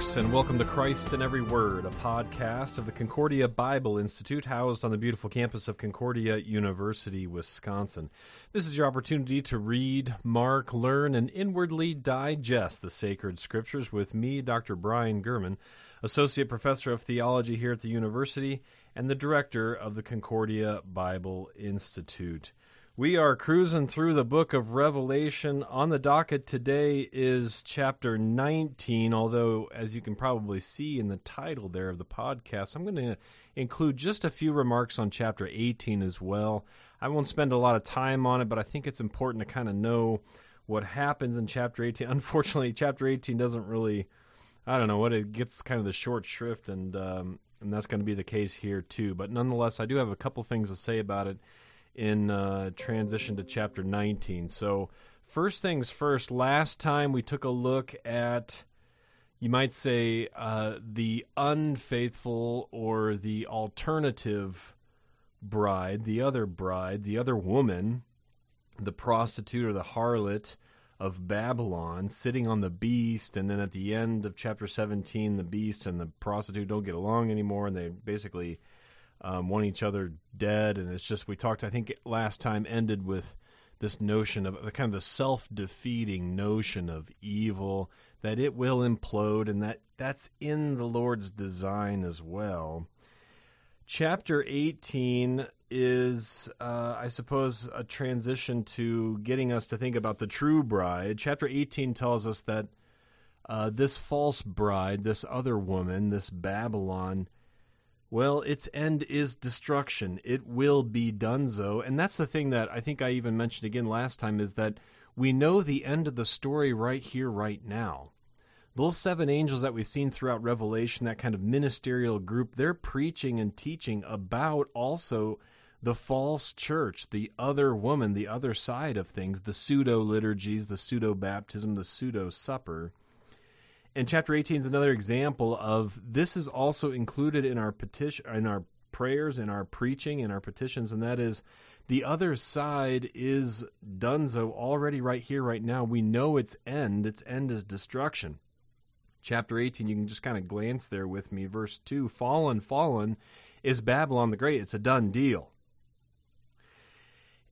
folks, and welcome to Christ in Every Word, a podcast of the Concordia Bible Institute housed on the beautiful campus of Concordia University, Wisconsin. This is your opportunity to read, mark, learn, and inwardly digest the sacred scriptures with me, Dr. Brian German, Associate Professor of Theology here at the university and the Director of the Concordia Bible Institute. We are cruising through the book of Revelation. On the docket today is chapter 19, although, as you can probably see in the title there of the podcast, I'm going to include just a few remarks on chapter 18 as well. I won't spend a lot of time on it, but I think it's important to kind of know what happens in chapter 18. Unfortunately, chapter 18 doesn't really, I don't know, what it gets kind of the short shrift, and, um, and that's going to be the case here too. But nonetheless, I do have a couple things to say about it in uh, transition to chapter 19. So, first things first, last time we took a look at, you might say, uh, the unfaithful or the alternative bride, the other bride, the other woman, the prostitute or the harlot of Babylon sitting on the beast. And then at the end of chapter 17, the beast and the prostitute don't get along anymore, and they basically um, want each other dead, and it's just we talked. I think last time ended with this notion of the kind of the self-defeating notion of evil that it will implode, and that that's in the Lord's design as well. Chapter 18 is, uh, I suppose, a transition to getting us to think about the true bride. Chapter 18 tells us that uh, this false bride, this other woman, this Babylon, well, its end is destruction. It will be donezo. And that's the thing that I think I even mentioned again last time is that we know the end of the story right here, right now. Those seven angels that we've seen throughout Revelation, that kind of ministerial group, they're preaching and teaching about also the false church, the other woman, the other side of things, the pseudo liturgies, the pseudo baptism, the pseudo supper. And chapter 18 is another example of this is also included in our petition in our prayers in our preaching in our petitions and that is the other side is donezo already right here right now. We know its end. Its end is destruction. Chapter 18 you can just kind of glance there with me. Verse 2 fallen fallen is babylon the great. It's a done deal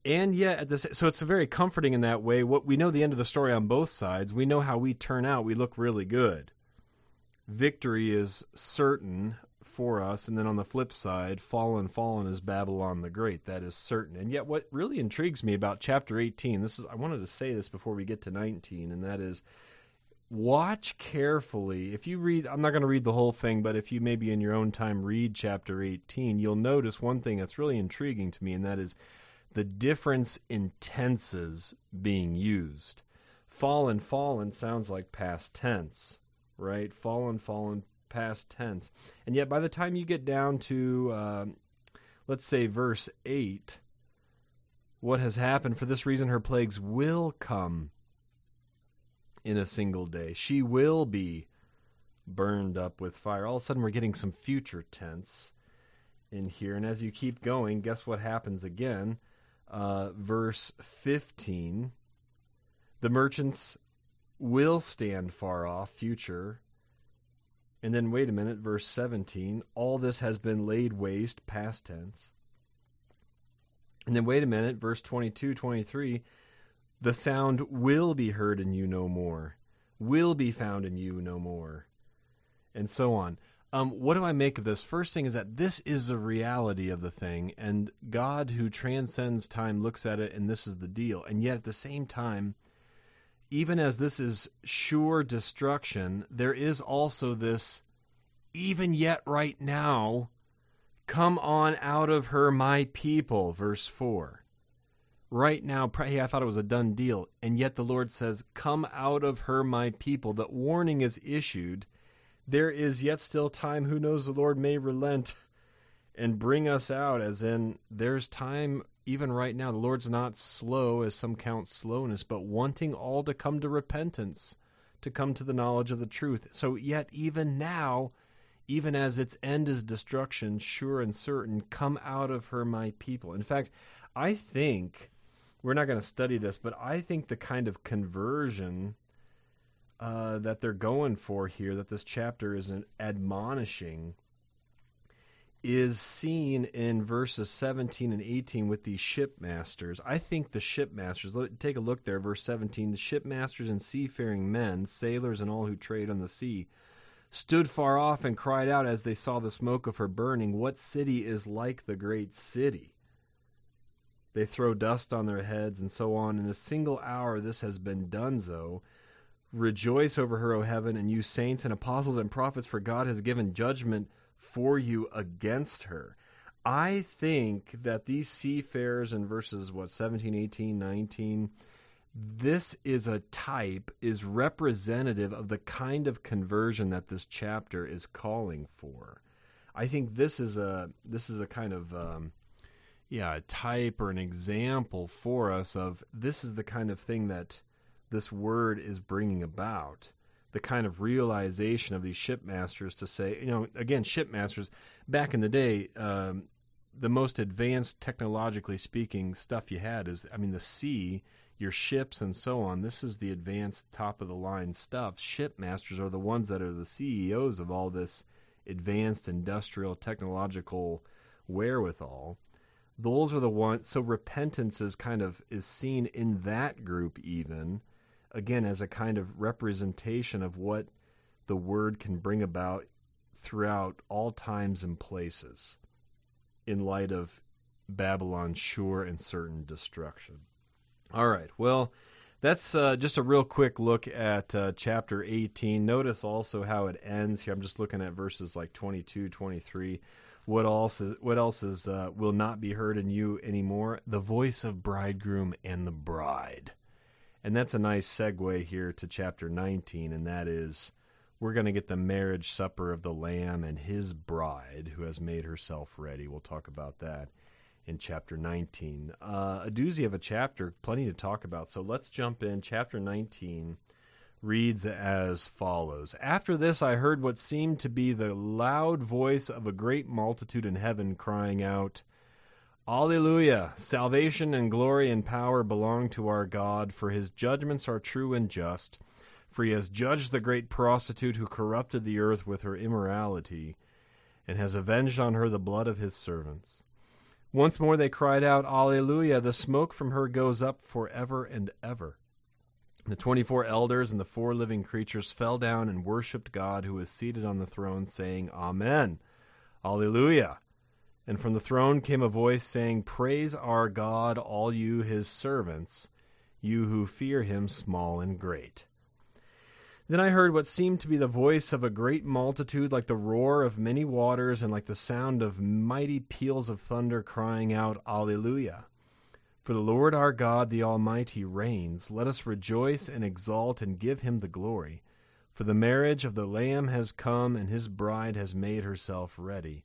and yet at this so it's very comforting in that way. What we know the end of the story on both sides. We know how we turn out. We look really good. Victory is certain for us. And then on the flip side fallen fallen is babylon the great. That is certain. And yet what really intrigues me about chapter 18 this is i wanted to say this before we get to 19 and that is watch carefully. If you read i'm not going to read the whole thing but if you maybe in your own time read chapter 18 you'll notice one thing that's really intriguing to me and that is the difference in tenses being used. Fallen, fallen sounds like past tense, right? Fallen, fallen, past tense. And yet, by the time you get down to, uh, let's say, verse 8, what has happened? For this reason, her plagues will come in a single day. She will be burned up with fire. All of a sudden, we're getting some future tense in here. And as you keep going, guess what happens again? Uh, verse 15 the merchants will stand far off, future. And then, wait a minute, verse 17 all this has been laid waste, past tense. And then, wait a minute, verse 22, 23 the sound will be heard in you no more, will be found in you no more, and so on. Um, what do I make of this? First thing is that this is the reality of the thing, and God, who transcends time, looks at it, and this is the deal. And yet, at the same time, even as this is sure destruction, there is also this, even yet right now, come on out of her, my people, verse 4. Right now, hey, I thought it was a done deal. And yet the Lord says, Come out of her, my people. That warning is issued there is yet still time. Who knows? The Lord may relent and bring us out, as in, there's time even right now. The Lord's not slow, as some count slowness, but wanting all to come to repentance, to come to the knowledge of the truth. So, yet, even now, even as its end is destruction, sure and certain, come out of her, my people. In fact, I think, we're not going to study this, but I think the kind of conversion uh, that they're going for here, that this chapter is admonishing, is seen in verses 17 and 18 with these shipmasters. I think the shipmasters, take a look there, verse 17, the shipmasters and seafaring men, sailors and all who trade on the sea, stood far off and cried out as they saw the smoke of her burning, What city is like the great city? They throw dust on their heads and so on. In a single hour, this has been done so. Rejoice over her, O heaven, and you saints and apostles and prophets, for God has given judgment for you against her. I think that these seafarers in verses, what, 17, 18, 19, this is a type, is representative of the kind of conversion that this chapter is calling for. I think this is a this is a kind of um, yeah a type or an example for us of this is the kind of thing that this word is bringing about the kind of realization of these shipmasters to say, you know, again, shipmasters back in the day, um, the most advanced technologically speaking stuff you had is, I mean, the sea, your ships, and so on. This is the advanced top of the line stuff. Shipmasters are the ones that are the CEOs of all this advanced industrial technological wherewithal. Those are the ones. So repentance is kind of is seen in that group even again as a kind of representation of what the word can bring about throughout all times and places in light of Babylon's sure and certain destruction. All right, well, that's uh, just a real quick look at uh, chapter 18. Notice also how it ends here. I'm just looking at verses like 22, 23. What else is what else is uh, will not be heard in you anymore? The voice of bridegroom and the bride. And that's a nice segue here to chapter 19, and that is we're going to get the marriage supper of the Lamb and his bride who has made herself ready. We'll talk about that in chapter 19. Uh, a doozy of a chapter, plenty to talk about. So let's jump in. Chapter 19 reads as follows After this, I heard what seemed to be the loud voice of a great multitude in heaven crying out, Alleluia! Salvation and glory and power belong to our God, for his judgments are true and just. For he has judged the great prostitute who corrupted the earth with her immorality, and has avenged on her the blood of his servants. Once more they cried out, Alleluia! The smoke from her goes up for ever and ever. The twenty four elders and the four living creatures fell down and worshipped God who is seated on the throne, saying, Amen. Alleluia. And from the throne came a voice saying, Praise our God, all you his servants, you who fear him, small and great. Then I heard what seemed to be the voice of a great multitude, like the roar of many waters, and like the sound of mighty peals of thunder, crying out, Alleluia! For the Lord our God, the Almighty, reigns. Let us rejoice and exult and give him the glory. For the marriage of the Lamb has come, and his bride has made herself ready.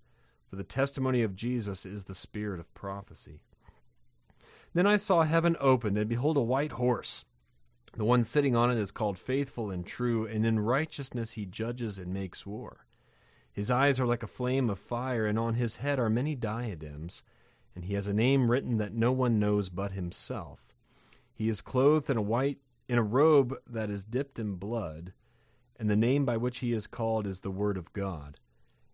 For the testimony of Jesus is the spirit of prophecy. Then I saw heaven opened, and behold, a white horse. The one sitting on it is called Faithful and True, and in righteousness he judges and makes war. His eyes are like a flame of fire, and on his head are many diadems, and he has a name written that no one knows but himself. He is clothed in a white in a robe that is dipped in blood, and the name by which he is called is the Word of God.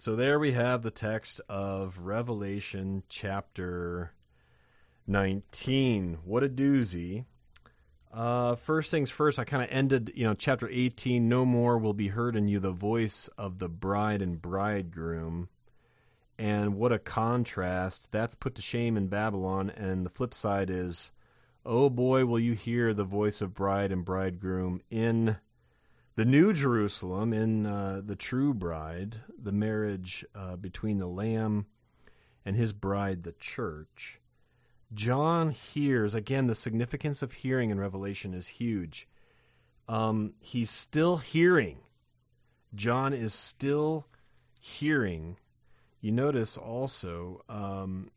So there we have the text of Revelation chapter 19. What a doozy. Uh, first things first, I kind of ended, you know, chapter 18 No more will be heard in you the voice of the bride and bridegroom. And what a contrast. That's put to shame in Babylon. And the flip side is Oh boy, will you hear the voice of bride and bridegroom in the New Jerusalem, in uh, the true bride, the marriage uh, between the Lamb and his bride, the church. John hears, again, the significance of hearing in Revelation is huge. Um, he's still hearing. John is still hearing. You notice also um,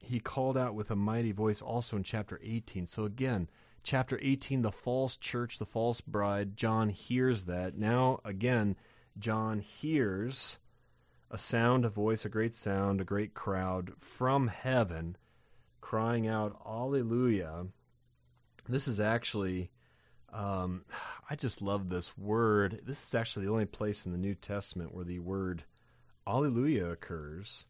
he called out with a mighty voice also in chapter 18. So again, chapter 18, the false church, the false bride, John hears that. Now, again, John hears a sound, a voice, a great sound, a great crowd from heaven crying out, Alleluia. This is actually, um, I just love this word. This is actually the only place in the New Testament where the word Alleluia occurs.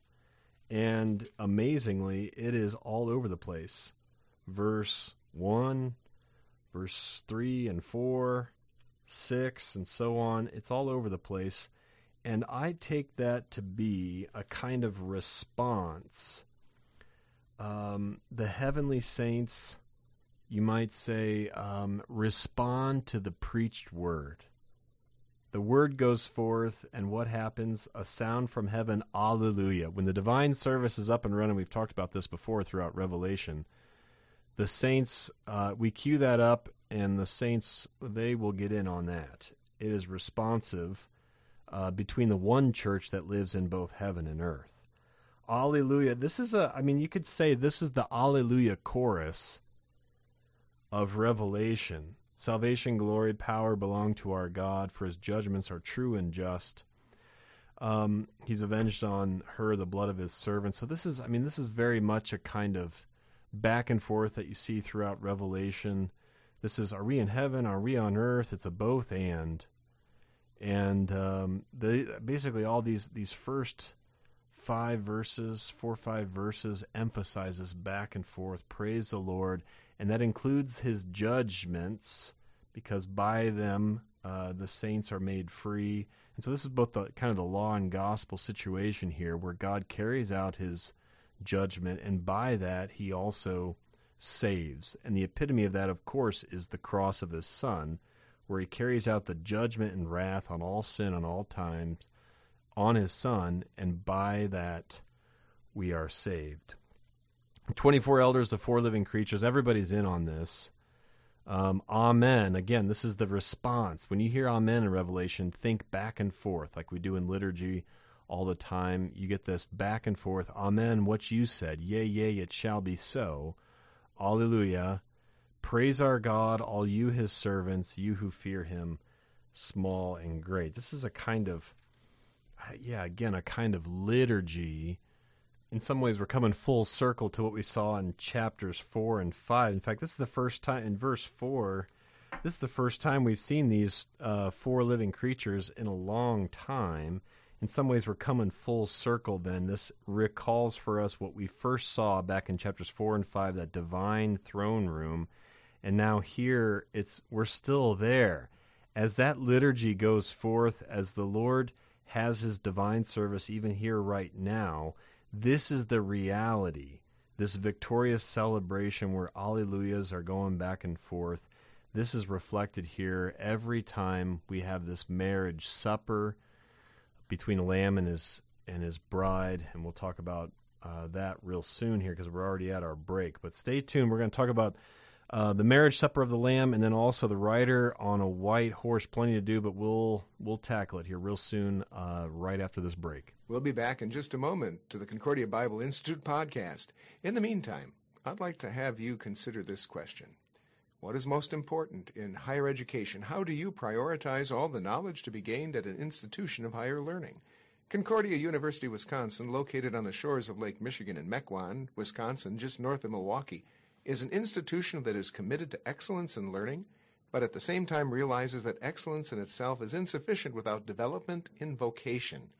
And amazingly, it is all over the place. Verse 1, verse 3 and 4, 6, and so on. It's all over the place. And I take that to be a kind of response. Um, the heavenly saints, you might say, um, respond to the preached word. The word goes forth, and what happens? A sound from heaven, Alleluia. When the divine service is up and running, we've talked about this before throughout Revelation. The saints, uh, we cue that up, and the saints, they will get in on that. It is responsive uh, between the one church that lives in both heaven and earth. Alleluia. This is a, I mean, you could say this is the Alleluia chorus of Revelation. Salvation, glory, power belong to our God, for his judgments are true and just. Um, he's avenged on her the blood of his servants. So this is, I mean, this is very much a kind of back and forth that you see throughout Revelation. This is, are we in heaven? Are we on earth? It's a both and. And um, basically, all these these first five verses, four or five verses, emphasizes back and forth. Praise the Lord and that includes his judgments, because by them uh, the saints are made free. And so this is both the kind of the law and gospel situation here, where God carries out his judgment, and by that he also saves. And the epitome of that, of course, is the cross of his Son, where he carries out the judgment and wrath on all sin on all times on his Son, and by that we are saved. 24 elders, the four living creatures, everybody's in on this. Um, amen. Again, this is the response. When you hear amen in Revelation, think back and forth like we do in liturgy all the time. You get this back and forth. Amen, what you said. Yea, yea, it shall be so. Alleluia. Praise our God, all you his servants, you who fear him, small and great. This is a kind of, yeah, again, a kind of liturgy in some ways we're coming full circle to what we saw in chapters 4 and 5 in fact this is the first time in verse 4 this is the first time we've seen these uh, four living creatures in a long time in some ways we're coming full circle then this recalls for us what we first saw back in chapters 4 and 5 that divine throne room and now here it's we're still there as that liturgy goes forth as the lord has his divine service even here right now this is the reality. This victorious celebration where alleluias are going back and forth. This is reflected here every time we have this marriage supper between lamb and his and his bride, and we'll talk about uh, that real soon here because we're already at our break. But stay tuned. We're going to talk about uh, the marriage supper of the Lamb, and then also the rider on a white horse. Plenty to do, but we'll we'll tackle it here real soon, uh, right after this break. We'll be back in just a moment to the Concordia Bible Institute podcast. In the meantime, I'd like to have you consider this question. What is most important in higher education? How do you prioritize all the knowledge to be gained at an institution of higher learning? Concordia University, Wisconsin, located on the shores of Lake Michigan in Mequon, Wisconsin, just north of Milwaukee, is an institution that is committed to excellence in learning, but at the same time realizes that excellence in itself is insufficient without development in vocation.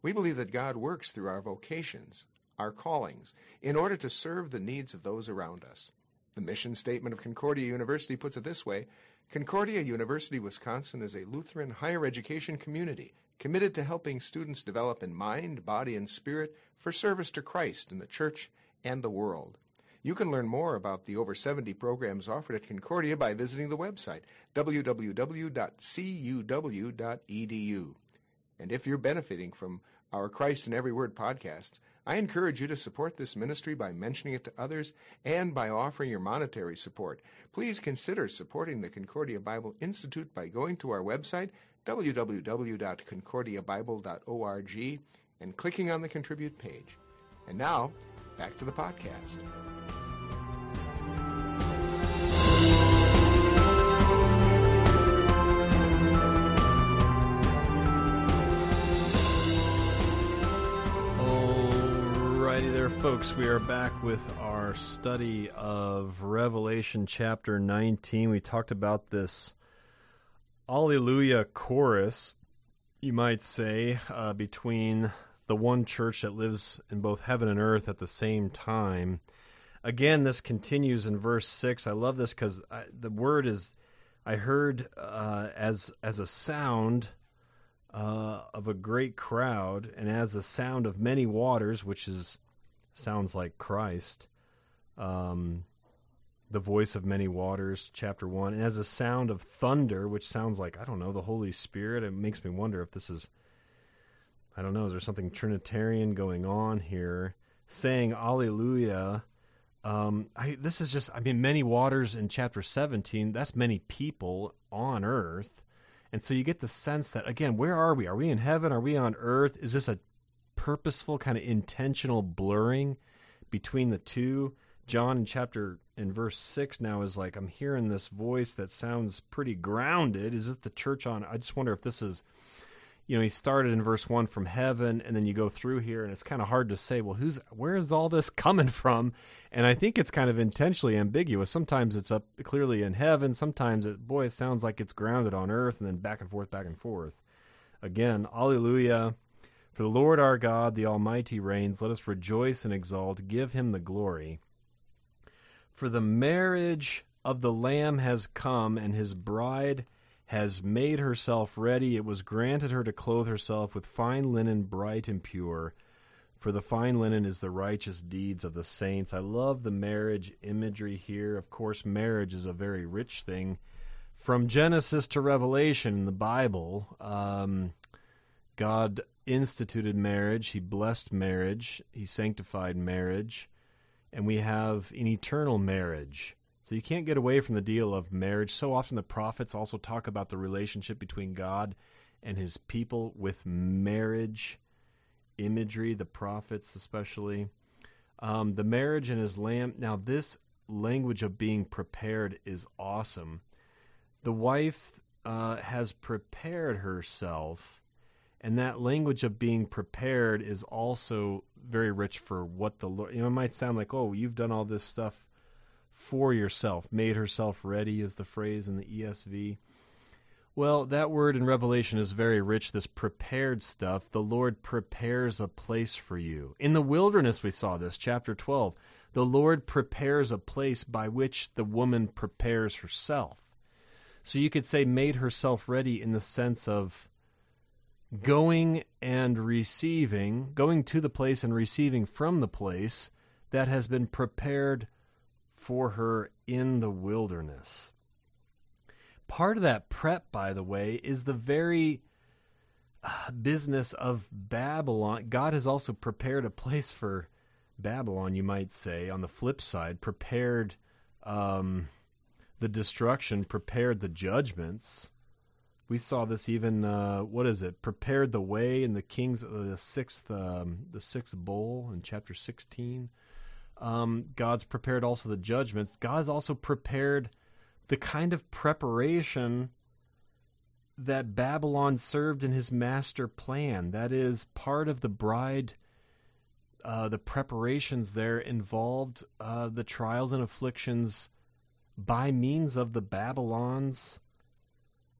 We believe that God works through our vocations, our callings, in order to serve the needs of those around us. The mission statement of Concordia University puts it this way Concordia University, Wisconsin is a Lutheran higher education community committed to helping students develop in mind, body, and spirit for service to Christ in the church and the world. You can learn more about the over 70 programs offered at Concordia by visiting the website www.cuw.edu. And if you're benefiting from our Christ in Every Word podcasts, I encourage you to support this ministry by mentioning it to others and by offering your monetary support. Please consider supporting the Concordia Bible Institute by going to our website, www.concordiabible.org, and clicking on the Contribute page. And now, back to the podcast. Alrighty there, folks. We are back with our study of Revelation chapter 19. We talked about this Alleluia chorus, you might say, uh, between the one church that lives in both heaven and earth at the same time. Again, this continues in verse 6. I love this because the word is, I heard uh, as, as a sound uh, of a great crowd, and as the sound of many waters, which is sounds like Christ, um, the voice of many waters, chapter one, and as a sound of thunder, which sounds like I don't know the Holy Spirit. It makes me wonder if this is, I don't know, is there something Trinitarian going on here? Saying Alleluia. Um, I, this is just, I mean, many waters in chapter 17, that's many people on earth. And so you get the sense that, again, where are we? Are we in heaven? Are we on earth? Is this a purposeful, kind of intentional blurring between the two? John in chapter in verse 6 now is like, I'm hearing this voice that sounds pretty grounded. Is it the church on? I just wonder if this is, you know, he started in verse 1 from heaven, and then you go through here, and it's kind of hard to say, well, who's, where is all this coming from? And I think it's kind of intentionally ambiguous. Sometimes it's up clearly in heaven. Sometimes it, boy, it sounds like it's grounded on earth, and then back and forth, back and forth. Again, Alleluia. For the Lord our God, the Almighty reigns. Let us rejoice and exalt. Give him the glory. For the marriage of the Lamb has come, and his bride has made herself ready. It was granted her to clothe herself with fine linen, bright and pure. For the fine linen is the righteous deeds of the saints. I love the marriage imagery here. Of course, marriage is a very rich thing. From Genesis to Revelation in the Bible, um, God instituted marriage, He blessed marriage, He sanctified marriage and we have an eternal marriage. So you can't get away from the deal of marriage. So often the prophets also talk about the relationship between God and his people with marriage imagery, the prophets especially. Um, the marriage and his lamb. Now, this language of being prepared is awesome. The wife uh, has prepared herself, and that language of being prepared is also very rich for what the Lord. You know, it might sound like, oh, you've done all this stuff for yourself, made herself ready, is the phrase in the ESV. Well, that word in Revelation is very rich, this prepared stuff. The Lord prepares a place for you. In the wilderness, we saw this, chapter 12. The Lord prepares a place by which the woman prepares herself. So you could say, made herself ready in the sense of going and receiving, going to the place and receiving from the place that has been prepared for her in the wilderness. Part of that prep, by the way, is the very uh, business of Babylon, God has also prepared a place for Babylon, you might say, on the flip side, prepared um, the destruction, prepared the judgments. We saw this even. Uh, what is it? Prepared the way in the kings, uh, the sixth, um, the sixth bowl in chapter sixteen. Um, God's prepared also the judgments. God's also prepared the kind of preparation that Babylon served in his master plan. That is part of the bride. Uh, the preparations there involved uh, the trials and afflictions by means of the Babylons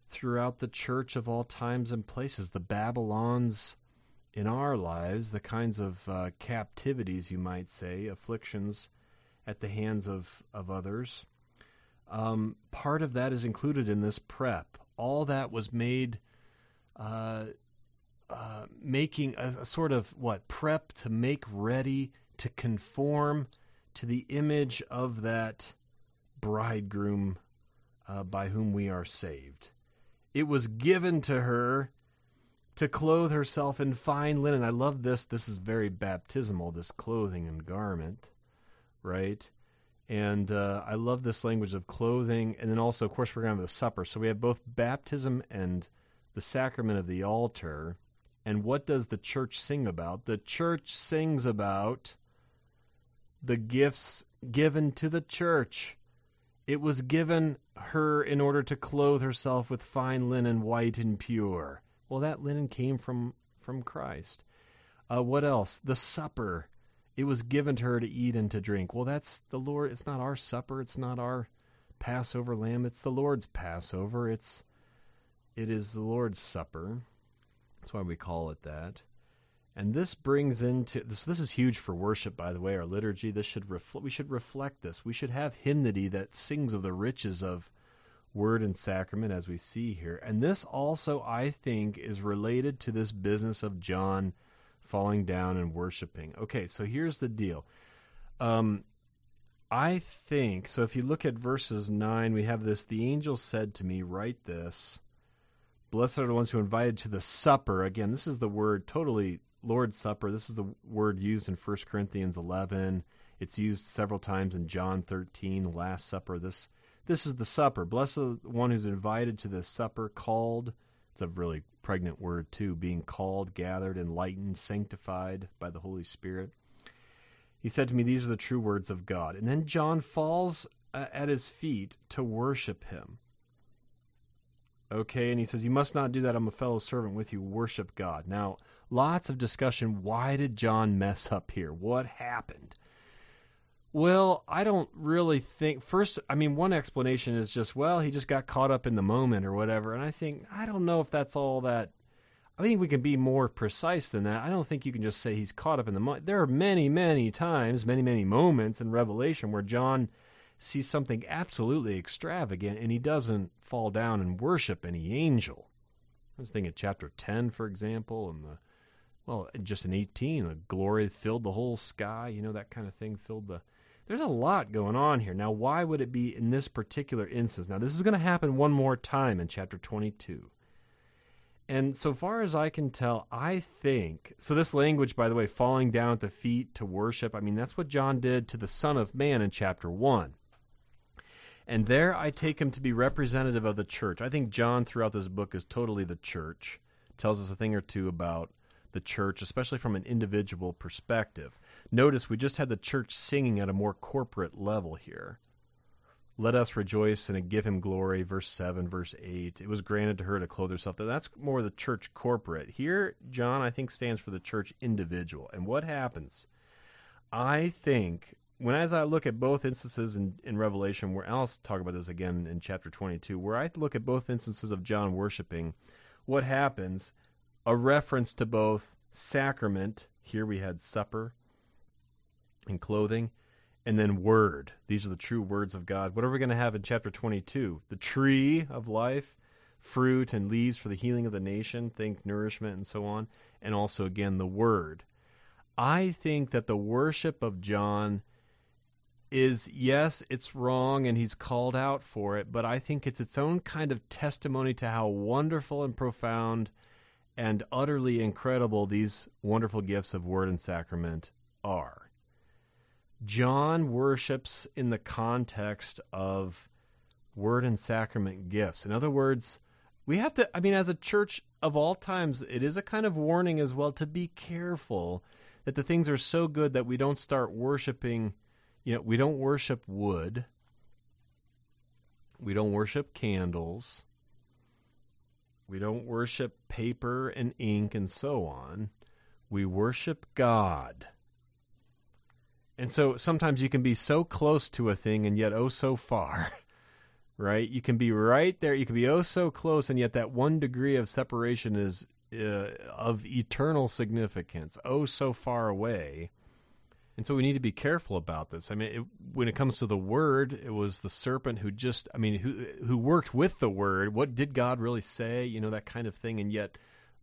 throughout the church of all times and places. The Babylons in our lives, the kinds of uh, captivities, you might say, afflictions at the hands of, of others. Um, part of that is included in this prep. All that was made, uh, uh, making a, a sort of what prep to make ready to conform to the image of that bridegroom uh, by whom we are saved. It was given to her to clothe herself in fine linen. I love this. This is very baptismal, this clothing and garment, right? And uh, I love this language of clothing. And then also, of course, we're going to have the supper. So we have both baptism and the sacrament of the altar. And what does the church sing about? The church sings about the gifts given to the church. It was given her in order to clothe herself with fine linen, white and pure. Well, that linen came from from Christ. Uh, what else? The supper. It was given to her to eat and to drink. Well, that's the Lord. It's not our supper. It's not our Passover lamb. It's the Lord's Passover. It's it is the Lord's supper. That's why we call it that. And this brings into this. This is huge for worship, by the way. Our liturgy. This should reflect. We should reflect this. We should have hymnody that sings of the riches of word and sacrament, as we see here. And this also, I think, is related to this business of John falling down and worshiping. Okay, so here's the deal. Um, I think so. If you look at verses nine, we have this. The angel said to me, "Write this." Blessed are the ones who are invited to the supper. Again, this is the word totally Lord's Supper. This is the word used in 1 Corinthians 11. It's used several times in John 13, the Last Supper. This this is the supper. Blessed the one who's invited to the supper, called. It's a really pregnant word, too, being called, gathered, enlightened, sanctified by the Holy Spirit. He said to me, These are the true words of God. And then John falls uh, at his feet to worship him. Okay, and he says, You must not do that. I'm a fellow servant with you. Worship God. Now, lots of discussion. Why did John mess up here? What happened? Well, I don't really think. First, I mean, one explanation is just, well, he just got caught up in the moment or whatever. And I think, I don't know if that's all that. I think we can be more precise than that. I don't think you can just say he's caught up in the moment. There are many, many times, many, many moments in Revelation where John sees something absolutely extravagant and he doesn't fall down and worship any angel. I was thinking chapter 10, for example, and the, well, just in 18, the glory filled the whole sky, you know, that kind of thing filled the there's a lot going on here. Now, why would it be in this particular instance? Now, this is going to happen one more time in chapter 22. And so far as I can tell, I think so. This language, by the way, falling down at the feet to worship, I mean, that's what John did to the Son of Man in chapter 1. And there I take him to be representative of the church. I think John, throughout this book, is totally the church. Tells us a thing or two about the church, especially from an individual perspective. Notice we just had the church singing at a more corporate level here. Let us rejoice and give him glory, verse 7, verse 8. It was granted to her to clothe herself. That's more the church corporate. Here, John, I think, stands for the church individual. And what happens? I think, when as I look at both instances in, in Revelation, where I'll talk about this again in chapter 22, where I look at both instances of John worshiping, what happens a reference to both sacrament, here we had supper and clothing, and then word. These are the true words of God. What are we going to have in chapter 22? The tree of life, fruit and leaves for the healing of the nation, think nourishment and so on, and also again the word. I think that the worship of John is yes, it's wrong and he's called out for it, but I think it's its own kind of testimony to how wonderful and profound and utterly incredible these wonderful gifts of word and sacrament are. John worships in the context of word and sacrament gifts. In other words, we have to, I mean, as a church of all times, it is a kind of warning as well to be careful that the things are so good that we don't start worshiping, you know, we don't worship wood, we don't worship candles, we don't worship paper and ink and so on. We worship God. And so sometimes you can be so close to a thing and yet oh so far. Right? You can be right there. You can be oh so close, and yet that one degree of separation is uh, of eternal significance, oh so far away. And so we need to be careful about this. I mean, it, when it comes to the word, it was the serpent who just, I mean, who who worked with the word. What did God really say? You know, that kind of thing. And yet,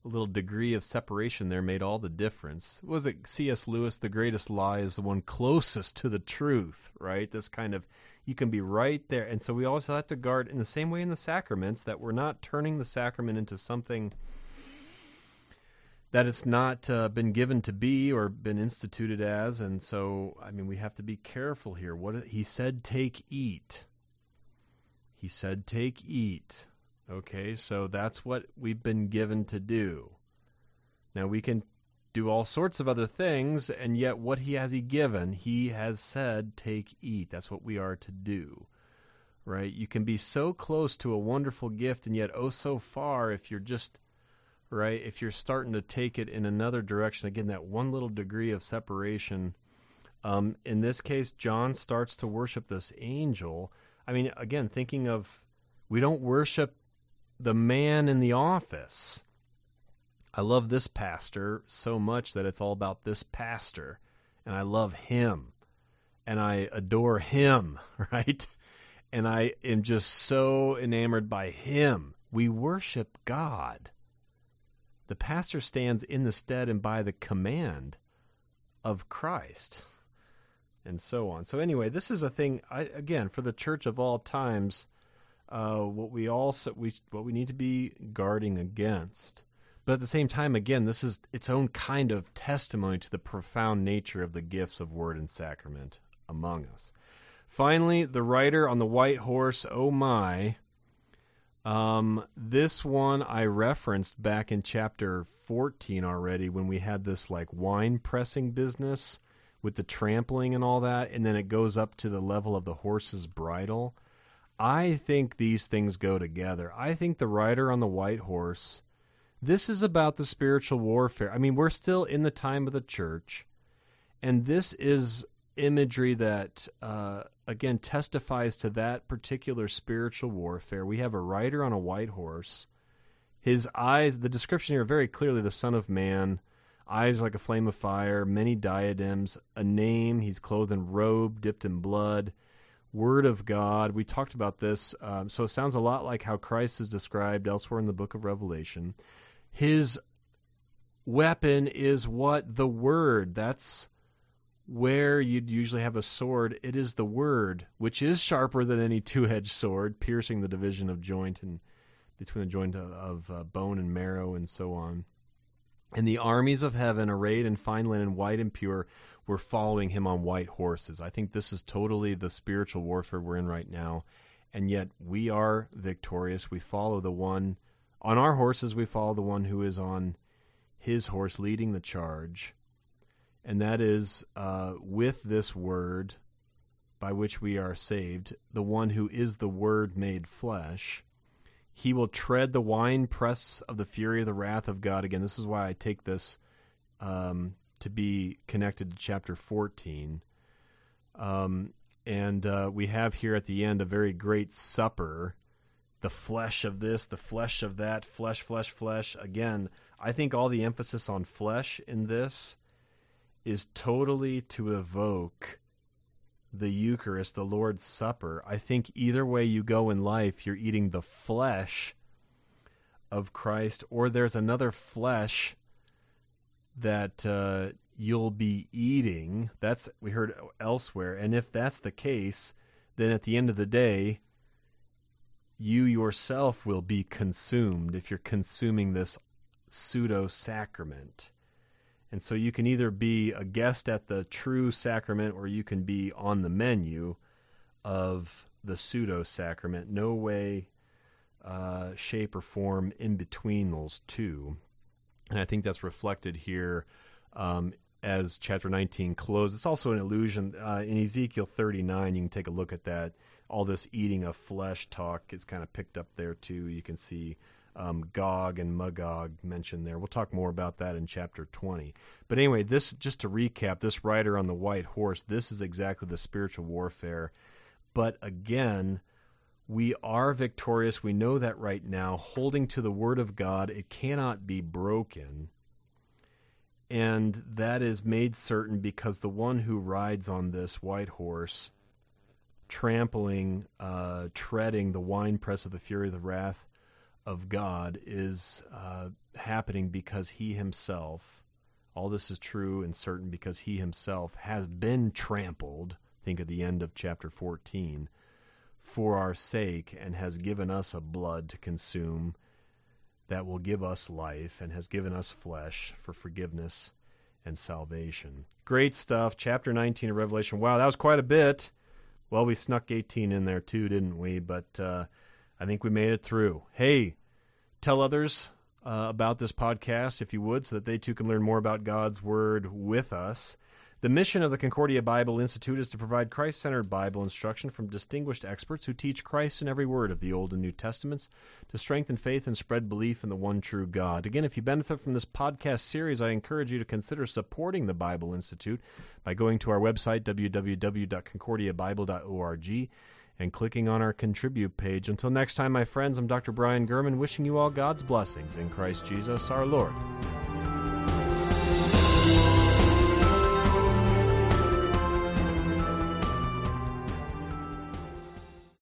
a little degree of separation there made all the difference. Was it C.S. Lewis? The greatest lie is the one closest to the truth, right? This kind of, you can be right there. And so we also have to guard in the same way in the sacraments that we're not turning the sacrament into something that it's not uh, been given to be or been instituted as. And so, I mean, we have to be careful here. What he said, take, eat. He said, take, eat. Okay, so that's what we've been given to do. Now we can do all sorts of other things, and yet what he has he given? He has said, take, eat. That's what we are to do. Right? You can be so close to a wonderful gift, and yet oh so far if you're just right, if you're starting to take it in another direction, again, that one little degree of separation. Um, in this case, John starts to worship this angel. I mean, again, thinking of we don't worship the man in the office. I love this pastor so much that it's all about this pastor, and I love him, and I adore him, right? And I am just so enamored by him. We worship God. The pastor stands in the stead and by the command of Christ, and so on. So, anyway, this is a thing, I, again, for the church of all times uh, what we also we what we need to be guarding against. But at the same time, again, this is its own kind of testimony to the profound nature of the gifts of word and sacrament among us. Finally, the rider on the white horse, oh my. Um, this one I referenced back in chapter 14 already when we had this like wine pressing business with the trampling and all that, and then it goes up to the level of the horse's bridle. I think these things go together. I think the rider on the white horse, this is about the spiritual warfare. I mean, we're still in the time of the church, and this is imagery that, uh, again, testifies to that particular spiritual warfare. We have a rider on a white horse. His eyes, the description here very clearly the Son of Man, eyes like a flame of fire, many diadems, a name. He's clothed in robe dipped in blood Word of God. We talked about this. Um, so it sounds a lot like how Christ is described elsewhere in the book of Revelation. His weapon is what? The Word. That's where you'd usually have a sword. It is the Word, which is sharper than any two edged sword, piercing the division of joint and between the joint of, of uh, bone and marrow and so on. And the armies of heaven, arrayed in fine linen, white and pure, were following him on white horses. I think this is totally the spiritual warfare we're in right now. And yet we are victorious. We follow the one on our horses, we follow the one who is on his horse leading the charge. And that is uh, with this word by which we are saved, the one who is the word made flesh. He will tread the winepress of the fury of the wrath of God. Again, this is why I take this um, to be connected to chapter 14. Um, and uh, we have here at the end a very great supper the flesh of this, the flesh of that, flesh, flesh, flesh. Again, I think all the emphasis on flesh in this is totally to evoke the Eucharist, the Lord's Supper. I think either way you go in life, you're eating the flesh of Christ, or there's another flesh that uh, you'll be eating. That's we heard elsewhere, and if that's the case, then at the end of the day, you yourself will be consumed if you're consuming this pseudo sacrament. And so you can either be a guest at the true sacrament or you can be on the menu of the pseudo sacrament. No way, uh, shape, or form in between those two. And I think that's reflected here um, as chapter 19 closes. It's also an illusion. Uh, in Ezekiel 39, you can take a look at that. All this eating of flesh talk is kind of picked up there too. You can see um, Gog and Magog mentioned there. We'll talk more about that in chapter 20. But anyway, this just to recap, this rider on the white horse, this is exactly the spiritual warfare. But again, we are victorious. We know that right now. Holding to the word of God, it cannot be broken. And that is made certain because the one who rides on this white horse, trampling, uh, treading the winepress of the fury of the wrath of God, is uh, happening because he himself, all this is true and certain because he himself has been trampled. Think of the end of chapter 14 for our sake and has given us a blood to consume that will give us life and has given us flesh for forgiveness and salvation. Great stuff. Chapter 19 of Revelation. Wow, that was quite a bit. Well, we snuck 18 in there too, didn't we? But uh, I think we made it through. Hey, tell others uh, about this podcast if you would, so that they too can learn more about God's Word with us. The mission of the Concordia Bible Institute is to provide Christ centered Bible instruction from distinguished experts who teach Christ in every word of the Old and New Testaments to strengthen faith and spread belief in the one true God. Again, if you benefit from this podcast series, I encourage you to consider supporting the Bible Institute by going to our website, www.concordiabible.org, and clicking on our contribute page. Until next time, my friends, I'm Dr. Brian German, wishing you all God's blessings in Christ Jesus our Lord.